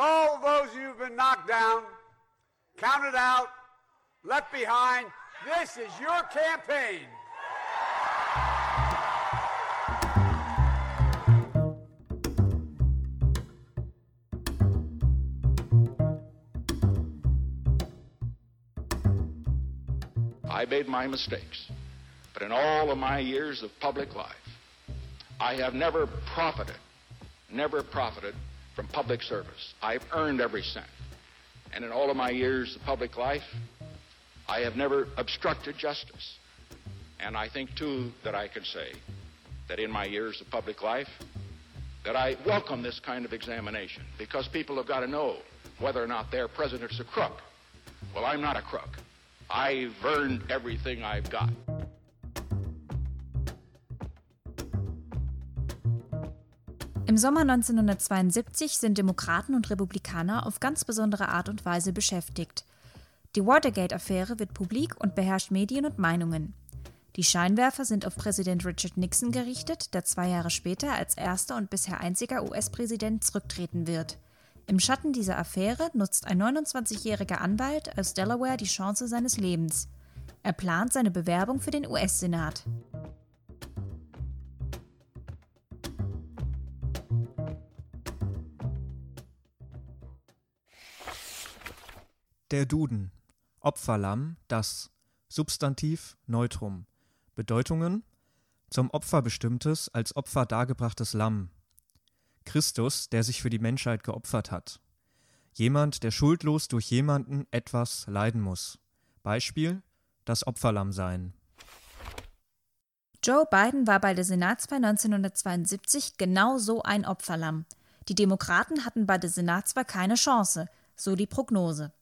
All those who've been knocked down, counted out, left behind, this is your campaign. I made my mistakes. But in all of my years of public life, I have never profited, never profited from public service. I've earned every cent. And in all of my years of public life, I have never obstructed justice. And I think, too, that I can say that in my years of public life, that I welcome this kind of examination because people have got to know whether or not their president's a crook. Well, I'm not a crook. I've earned everything I've got. Im Sommer 1972 sind Demokraten und Republikaner auf ganz besondere Art und Weise beschäftigt. Die Watergate-Affäre wird publik und beherrscht Medien und Meinungen. Die Scheinwerfer sind auf Präsident Richard Nixon gerichtet, der zwei Jahre später als erster und bisher einziger US-Präsident zurücktreten wird. Im Schatten dieser Affäre nutzt ein 29-jähriger Anwalt aus Delaware die Chance seines Lebens. Er plant seine Bewerbung für den US-Senat. Der Duden. Opferlamm, das. Substantiv, Neutrum. Bedeutungen: zum Opfer bestimmtes, als Opfer dargebrachtes Lamm. Christus, der sich für die Menschheit geopfert hat. Jemand, der schuldlos durch jemanden etwas leiden muss. Beispiel: das Opferlamm sein. Joe Biden war bei der Senatswahl 1972 genau so ein Opferlamm. Die Demokraten hatten bei der Senatswahl keine Chance, so die Prognose.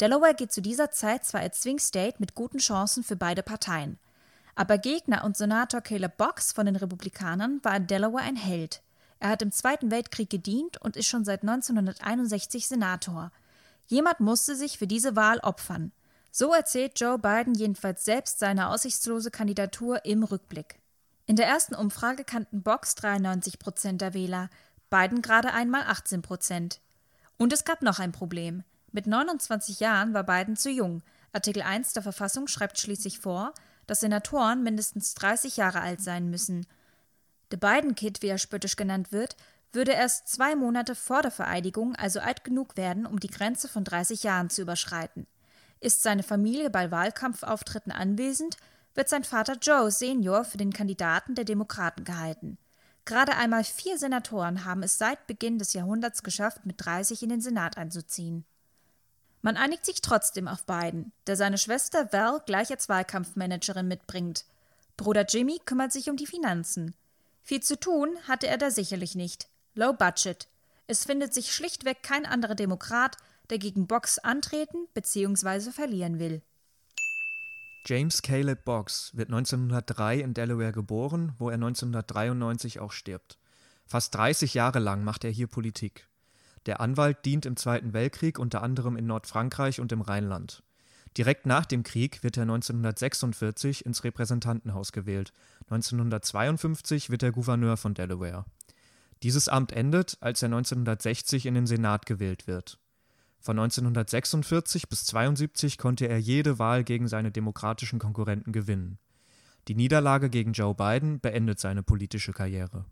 Delaware geht zu dieser Zeit zwar als Swing State mit guten Chancen für beide Parteien. Aber Gegner und Senator Caleb Box von den Republikanern war in Delaware ein Held. Er hat im Zweiten Weltkrieg gedient und ist schon seit 1961 Senator. Jemand musste sich für diese Wahl opfern. So erzählt Joe Biden jedenfalls selbst seine aussichtslose Kandidatur im Rückblick. In der ersten Umfrage kannten Box 93 Prozent der Wähler, Biden gerade einmal 18 Prozent. Und es gab noch ein Problem. Mit 29 Jahren war Biden zu jung. Artikel 1 der Verfassung schreibt schließlich vor, dass Senatoren mindestens 30 Jahre alt sein müssen. Der Biden-Kid, wie er spöttisch genannt wird, würde erst zwei Monate vor der Vereidigung also alt genug werden, um die Grenze von 30 Jahren zu überschreiten. Ist seine Familie bei Wahlkampfauftritten anwesend, wird sein Vater Joe Senior für den Kandidaten der Demokraten gehalten. Gerade einmal vier Senatoren haben es seit Beginn des Jahrhunderts geschafft, mit 30 in den Senat einzuziehen. Man einigt sich trotzdem auf Biden, der seine Schwester Val gleich als Wahlkampfmanagerin mitbringt. Bruder Jimmy kümmert sich um die Finanzen. Viel zu tun hatte er da sicherlich nicht. Low Budget. Es findet sich schlichtweg kein anderer Demokrat, der gegen Box antreten bzw. verlieren will. James Caleb Boggs wird 1903 in Delaware geboren, wo er 1993 auch stirbt. Fast 30 Jahre lang macht er hier Politik. Der Anwalt dient im Zweiten Weltkrieg unter anderem in Nordfrankreich und im Rheinland. Direkt nach dem Krieg wird er 1946 ins Repräsentantenhaus gewählt. 1952 wird er Gouverneur von Delaware. Dieses Amt endet, als er 1960 in den Senat gewählt wird. Von 1946 bis 1972 konnte er jede Wahl gegen seine demokratischen Konkurrenten gewinnen. Die Niederlage gegen Joe Biden beendet seine politische Karriere.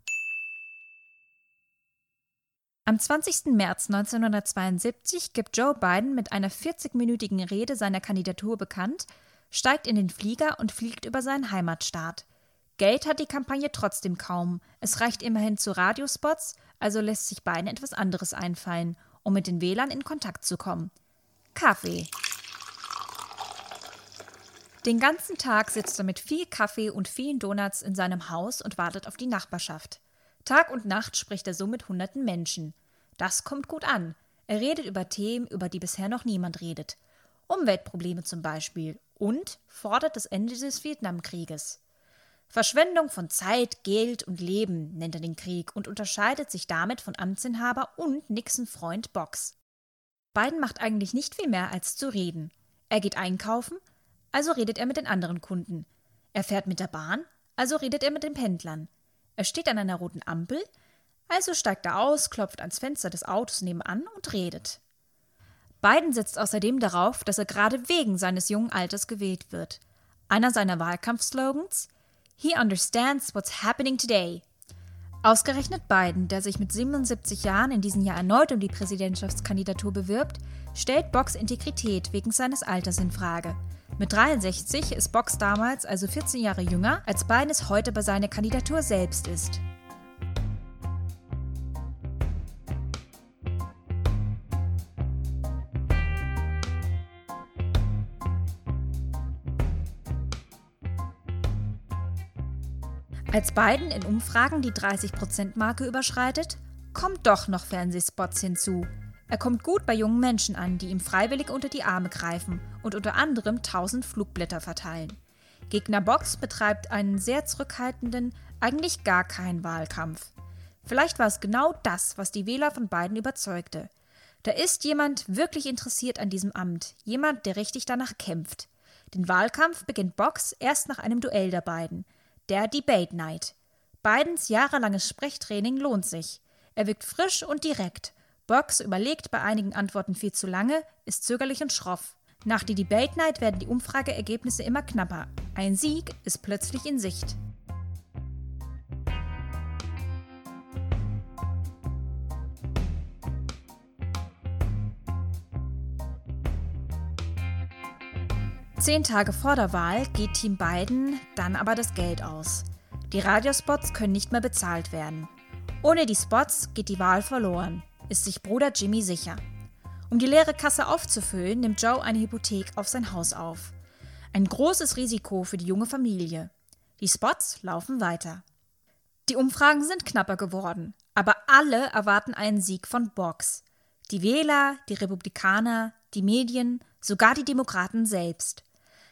Am 20. März 1972 gibt Joe Biden mit einer 40-minütigen Rede seiner Kandidatur bekannt, steigt in den Flieger und fliegt über seinen Heimatstaat. Geld hat die Kampagne trotzdem kaum. Es reicht immerhin zu Radiospots, also lässt sich Biden etwas anderes einfallen, um mit den Wählern in Kontakt zu kommen. Kaffee. Den ganzen Tag sitzt er mit viel Kaffee und vielen Donuts in seinem Haus und wartet auf die Nachbarschaft. Tag und Nacht spricht er so mit hunderten Menschen. Das kommt gut an. Er redet über Themen, über die bisher noch niemand redet. Umweltprobleme zum Beispiel. Und fordert das Ende des Vietnamkrieges. Verschwendung von Zeit, Geld und Leben nennt er den Krieg und unterscheidet sich damit von Amtsinhaber und Nixon-Freund Box. Biden macht eigentlich nicht viel mehr als zu reden. Er geht einkaufen, also redet er mit den anderen Kunden. Er fährt mit der Bahn, also redet er mit den Pendlern. Er steht an einer roten Ampel, Also steigt er aus, klopft ans Fenster des Autos nebenan und redet. Biden setzt außerdem darauf, dass er gerade wegen seines jungen Alters gewählt wird. Einer seiner Wahlkampfslogans He understands what's happening today. Ausgerechnet Biden, der sich mit 77 Jahren in diesem Jahr erneut um die Präsidentschaftskandidatur bewirbt, stellt Box Integrität wegen seines Alters in Frage. Mit 63 ist Box damals also 14 Jahre jünger, als Biden es heute bei seiner Kandidatur selbst ist. Als Biden in Umfragen die 30%-Marke überschreitet, kommt doch noch Fernsehspots hinzu. Er kommt gut bei jungen Menschen an, die ihm freiwillig unter die Arme greifen und unter anderem 1000 Flugblätter verteilen. Gegner Box betreibt einen sehr zurückhaltenden, eigentlich gar keinen Wahlkampf. Vielleicht war es genau das, was die Wähler von Biden überzeugte. Da ist jemand wirklich interessiert an diesem Amt, jemand, der richtig danach kämpft. Den Wahlkampf beginnt Box erst nach einem Duell der beiden – der Debate Night. Bidens jahrelanges Sprechtraining lohnt sich. Er wirkt frisch und direkt. Box überlegt bei einigen Antworten viel zu lange, ist zögerlich und schroff. Nach der Debate Night werden die Umfrageergebnisse immer knapper. Ein Sieg ist plötzlich in Sicht. Zehn Tage vor der Wahl geht Team Biden dann aber das Geld aus. Die Radiospots können nicht mehr bezahlt werden. Ohne die Spots geht die Wahl verloren, ist sich Bruder Jimmy sicher. Um die leere Kasse aufzufüllen, nimmt Joe eine Hypothek auf sein Haus auf. Ein großes Risiko für die junge Familie. Die Spots laufen weiter. Die Umfragen sind knapper geworden, aber alle erwarten einen Sieg von Box. Die Wähler, die Republikaner, die Medien, sogar die Demokraten selbst.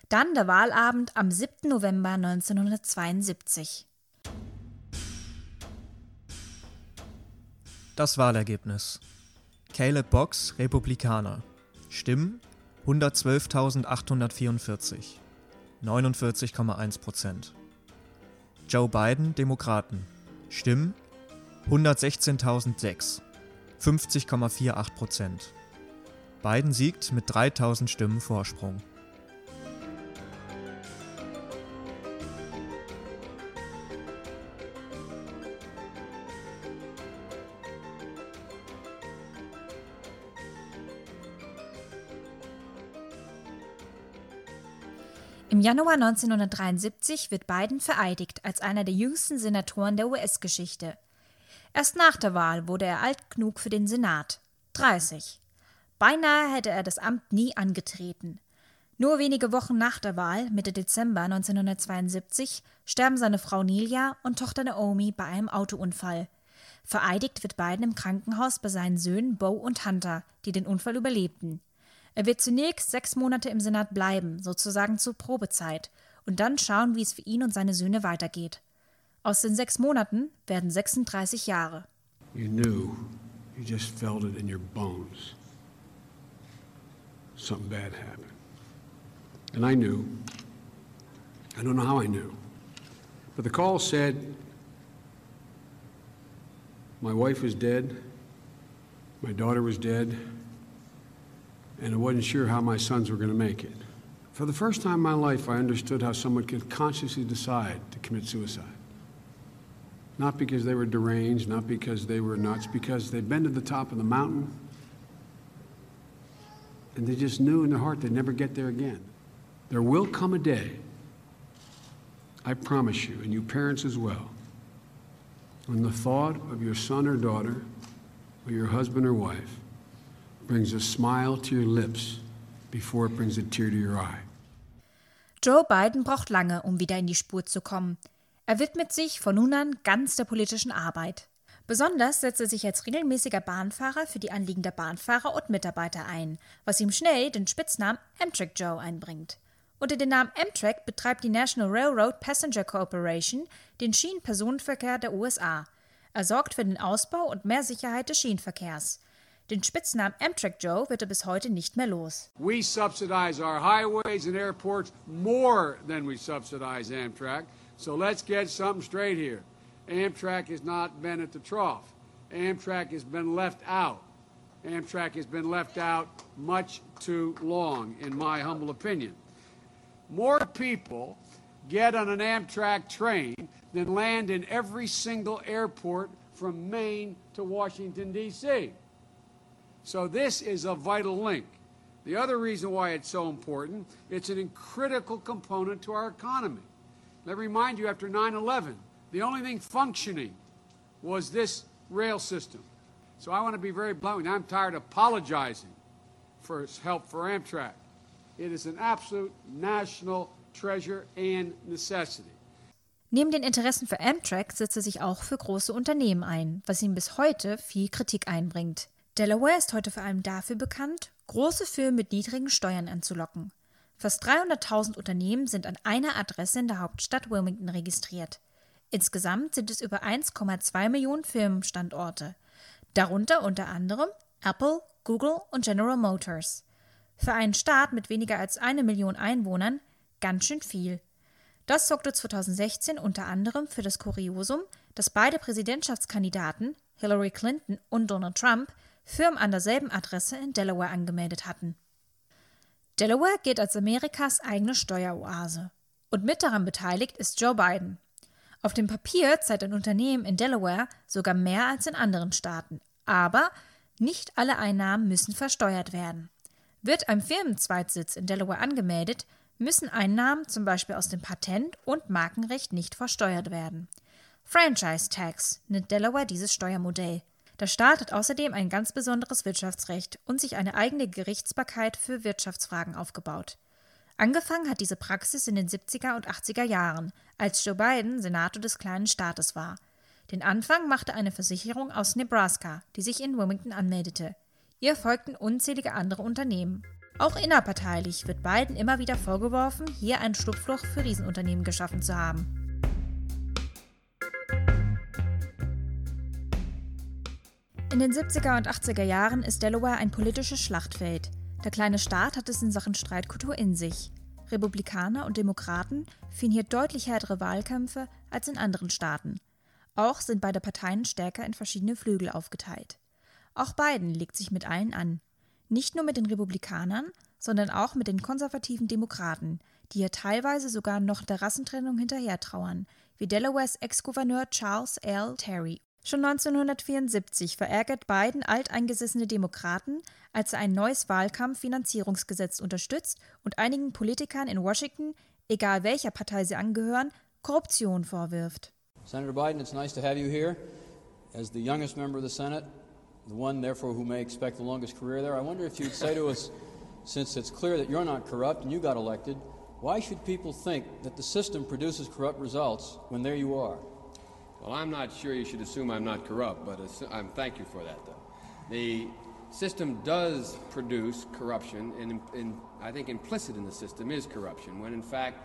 Dann der Wahlabend am 7. November 1972. Das Wahlergebnis. Caleb Box, Republikaner. Stimmen 112.844. 49,1 Prozent. Joe Biden, Demokraten. Stimmen 116.006. 50,48 Prozent. Biden siegt mit 3000 Stimmen Vorsprung. Im Januar 1973 wird Biden vereidigt als einer der jüngsten Senatoren der US-Geschichte. Erst nach der Wahl wurde er alt genug für den Senat. 30. Beinahe hätte er das Amt nie angetreten. Nur wenige Wochen nach der Wahl, Mitte Dezember 1972, sterben seine Frau Nelia und Tochter Naomi bei einem Autounfall. Vereidigt wird Biden im Krankenhaus bei seinen Söhnen Bo und Hunter, die den Unfall überlebten. Er wird zunächst sechs Monate im Senat bleiben, sozusagen zur Probezeit, und dann schauen, wie es für ihn und seine Söhne weitergeht. Aus den sechs Monaten werden 36 Jahre. You knew, you just felt it in your bones. Something bad happened. And I knew. I don't know how I knew. But the call said my wife was dead, my daughter was dead and I wasn't sure how my sons were going to make it. For the first time in my life, I understood how someone could consciously decide to commit suicide. Not because they were deranged, not because they were nuts, because they'd been to the top of the mountain and they just knew in their heart they'd never get there again. There will come a day, I promise you, and you parents as well, when the thought of your son or daughter, or your husband or wife, brings a smile to your lips before it brings a tear to your eye. Joe Biden braucht lange, um wieder in die Spur zu kommen. Er widmet sich von nun an ganz der politischen Arbeit. Besonders setzt er sich als regelmäßiger Bahnfahrer für die Anliegen der Bahnfahrer und Mitarbeiter ein, was ihm schnell den Spitznamen Amtrak Joe einbringt. Unter dem Namen Amtrak betreibt die National Railroad Passenger Corporation den Schienenpersonenverkehr der USA. Er sorgt für den Ausbau und mehr Sicherheit des Schienenverkehrs. Den Spitznamen Amtrak Joe wird er bis heute nicht mehr los. We subsidize our highways and airports more than we subsidize Amtrak. So let's get something straight here. Amtrak has not been at the trough. Amtrak has been left out. Amtrak has been left out much too long, in my humble opinion. More people get on an Amtrak train than land in every single airport from Maine to Washington, D.C. So this is a vital link. The other reason why it's so important, it's a critical component to our economy. Let me remind you, after 9 11, the only thing functioning was this rail system. So I want to be very blunt. I'm tired of apologizing for help for Amtrak. It is an absolute national treasure and necessity. Neben den Interessen für Amtrak setzt er sich auch für große Unternehmen ein, was ihm bis heute viel Kritik einbringt. Delaware ist heute vor allem dafür bekannt, große Firmen mit niedrigen Steuern anzulocken. Fast 300.000 Unternehmen sind an einer Adresse in der Hauptstadt Wilmington registriert. Insgesamt sind es über 1,2 Millionen Firmenstandorte, darunter unter anderem Apple, Google und General Motors. Für einen Staat mit weniger als eine Million Einwohnern ganz schön viel. Das sorgte 2016 unter anderem für das Kuriosum, dass beide Präsidentschaftskandidaten, Hillary Clinton und Donald Trump, Firmen an derselben Adresse in Delaware angemeldet hatten. Delaware gilt als Amerikas eigene Steueroase. Und mit daran beteiligt ist Joe Biden. Auf dem Papier zahlt ein Unternehmen in Delaware sogar mehr als in anderen Staaten. Aber nicht alle Einnahmen müssen versteuert werden. Wird ein Firmenzweitsitz in Delaware angemeldet, müssen Einnahmen zum Beispiel aus dem Patent- und Markenrecht nicht versteuert werden. Franchise Tax nennt Delaware dieses Steuermodell. Der Staat hat außerdem ein ganz besonderes Wirtschaftsrecht und sich eine eigene Gerichtsbarkeit für Wirtschaftsfragen aufgebaut. Angefangen hat diese Praxis in den 70er und 80er Jahren, als Joe Biden Senator des kleinen Staates war. Den Anfang machte eine Versicherung aus Nebraska, die sich in Wilmington anmeldete. Ihr folgten unzählige andere Unternehmen. Auch innerparteilich wird Biden immer wieder vorgeworfen, hier ein Schlupfloch für Riesenunternehmen geschaffen zu haben. In den 70er und 80er Jahren ist Delaware ein politisches Schlachtfeld. Der kleine Staat hat es in Sachen Streitkultur in sich. Republikaner und Demokraten führen hier deutlich härtere Wahlkämpfe als in anderen Staaten. Auch sind beide Parteien stärker in verschiedene Flügel aufgeteilt. Auch Biden legt sich mit allen an. Nicht nur mit den Republikanern, sondern auch mit den konservativen Demokraten, die hier teilweise sogar noch der Rassentrennung hinterhertrauern, wie Delawares Ex-Gouverneur Charles L. Terry Schon 1974 verärgert Biden alteingesessene Demokraten, als er ein neues Wahlkampffinanzierungsgesetz unterstützt und einigen Politikern in Washington, egal welcher Partei sie angehören, Korruption vorwirft. Senator Biden, it's nice to have you here. As the youngest member of the Senate, the one therefore who may expect the longest career there, I wonder if you'd say to us, since it's clear that you're not corrupt and you got elected, why should people think that the system produces corrupt results when there you are? Well, I'm not sure you should assume I'm not corrupt, but I'm thank you for that, though. The system does produce corruption, and in, I think implicit in the system is corruption, when in fact,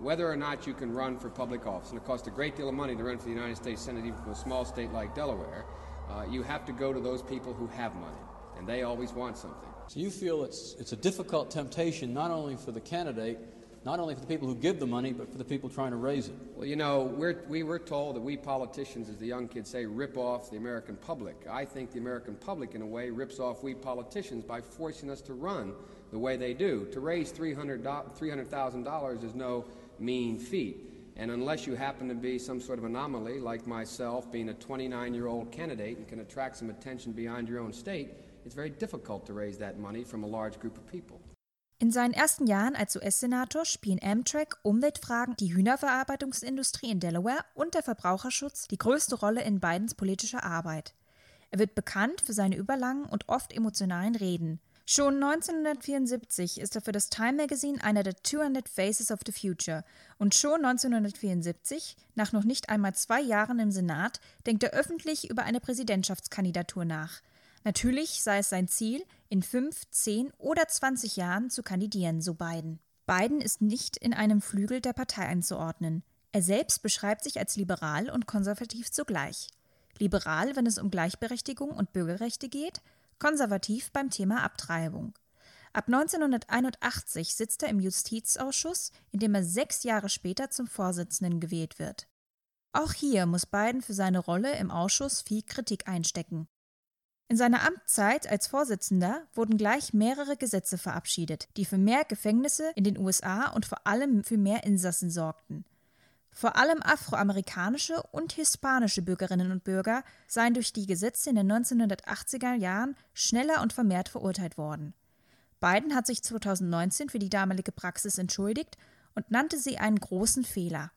whether or not you can run for public office, and it costs a great deal of money to run for the United States Senate, even from a small state like Delaware, uh, you have to go to those people who have money, and they always want something. So you feel it's, it's a difficult temptation, not only for the candidate, not only for the people who give the money, but for the people trying to raise it. Well, you know, we're, we were told that we politicians, as the young kids say, rip off the American public. I think the American public, in a way, rips off we politicians by forcing us to run the way they do. To raise $300,000 $300, is no mean feat. And unless you happen to be some sort of anomaly, like myself, being a 29 year old candidate and can attract some attention beyond your own state, it's very difficult to raise that money from a large group of people. In seinen ersten Jahren als US-Senator spielen Amtrak, Umweltfragen, die Hühnerverarbeitungsindustrie in Delaware und der Verbraucherschutz die größte Rolle in Bidens politischer Arbeit. Er wird bekannt für seine überlangen und oft emotionalen Reden. Schon 1974 ist er für das Time Magazine einer der 200 Faces of the Future und schon 1974, nach noch nicht einmal zwei Jahren im Senat, denkt er öffentlich über eine Präsidentschaftskandidatur nach – Natürlich sei es sein Ziel, in fünf, zehn oder zwanzig Jahren zu kandidieren, so Biden. Biden ist nicht in einem Flügel der Partei einzuordnen. Er selbst beschreibt sich als liberal und konservativ zugleich. Liberal, wenn es um Gleichberechtigung und Bürgerrechte geht, konservativ beim Thema Abtreibung. Ab 1981 sitzt er im Justizausschuss, in dem er sechs Jahre später zum Vorsitzenden gewählt wird. Auch hier muss Biden für seine Rolle im Ausschuss viel Kritik einstecken. In seiner Amtszeit als Vorsitzender wurden gleich mehrere Gesetze verabschiedet, die für mehr Gefängnisse in den USA und vor allem für mehr Insassen sorgten. Vor allem afroamerikanische und hispanische Bürgerinnen und Bürger seien durch die Gesetze in den 1980er Jahren schneller und vermehrt verurteilt worden. Biden hat sich 2019 für die damalige Praxis entschuldigt und nannte sie einen großen Fehler.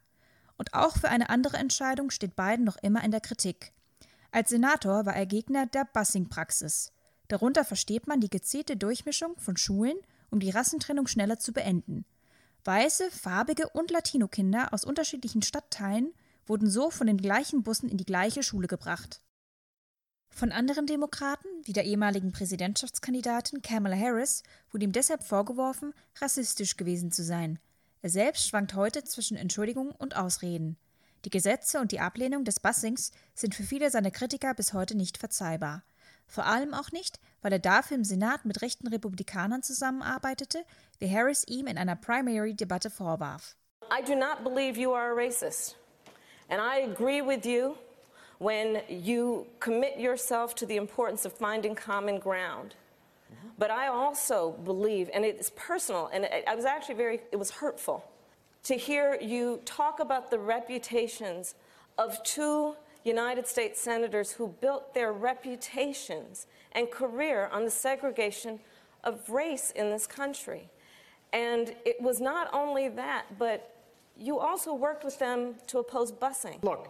Und auch für eine andere Entscheidung steht Biden noch immer in der Kritik. Als Senator war er Gegner der Busing-Praxis. Darunter versteht man die gezielte Durchmischung von Schulen, um die Rassentrennung schneller zu beenden. Weiße, farbige und Latino-Kinder aus unterschiedlichen Stadtteilen wurden so von den gleichen Bussen in die gleiche Schule gebracht. Von anderen Demokraten, wie der ehemaligen Präsidentschaftskandidatin Kamala Harris, wurde ihm deshalb vorgeworfen, rassistisch gewesen zu sein. Er selbst schwankt heute zwischen Entschuldigung und Ausreden. Die Gesetze und die Ablehnung des Bussings sind für viele seiner Kritiker bis heute nicht verzeihbar. Vor allem auch nicht, weil er dafür im Senat mit rechten Republikanern zusammenarbeitete, wie Harris ihm in einer Primary-Debatte vorwarf. I do not believe you are a racist. And I agree with you when you commit yourself to the importance of finding common ground. But I also believe, and it's personal, and I was actually very, it was hurtful to hear you talk about the reputations of two United States senators who built their reputations and career on the segregation of race in this country. And it was not only that, but you also worked with them to oppose busing. Look,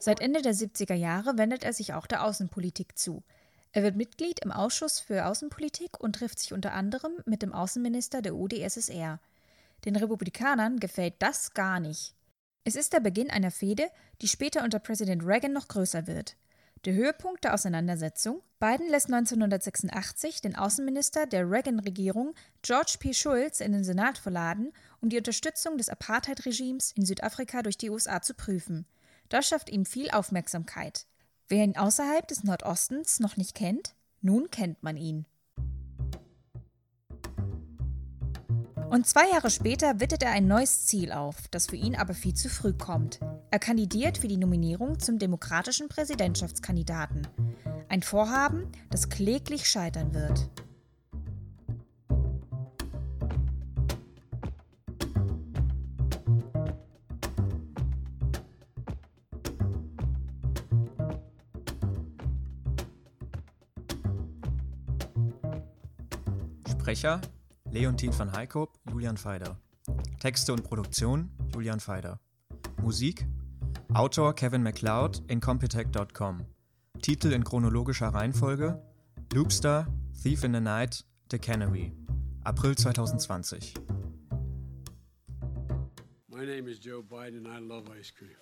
Seit Ende der 70er Jahre wendet er sich auch der Außenpolitik zu. Er wird Mitglied im Ausschuss für Außenpolitik und trifft sich unter anderem mit dem Außenminister der UdSSR. Den Republikanern gefällt das gar nicht. Es ist der Beginn einer Fehde, die später unter Präsident Reagan noch größer wird. Der Höhepunkt der Auseinandersetzung: Biden lässt 1986 den Außenminister der Reagan-Regierung George P. Schulz in den Senat verladen, um die Unterstützung des Apartheid-Regimes in Südafrika durch die USA zu prüfen. Das schafft ihm viel Aufmerksamkeit. Wer ihn außerhalb des Nordostens noch nicht kennt, nun kennt man ihn. Und zwei Jahre später wittet er ein neues Ziel auf, das für ihn aber viel zu früh kommt. Er kandidiert für die Nominierung zum demokratischen Präsidentschaftskandidaten. Ein Vorhaben, das kläglich scheitern wird. Sprecher Leontin van Heikop, Julian Feider. Texte und Produktion Julian Feider. Musik Autor Kevin MacLeod, incompetech.com. Titel in chronologischer Reihenfolge Loopstar, Thief in the Night, The Canary. April 2020. My name is Joe Biden, and I love ice cream.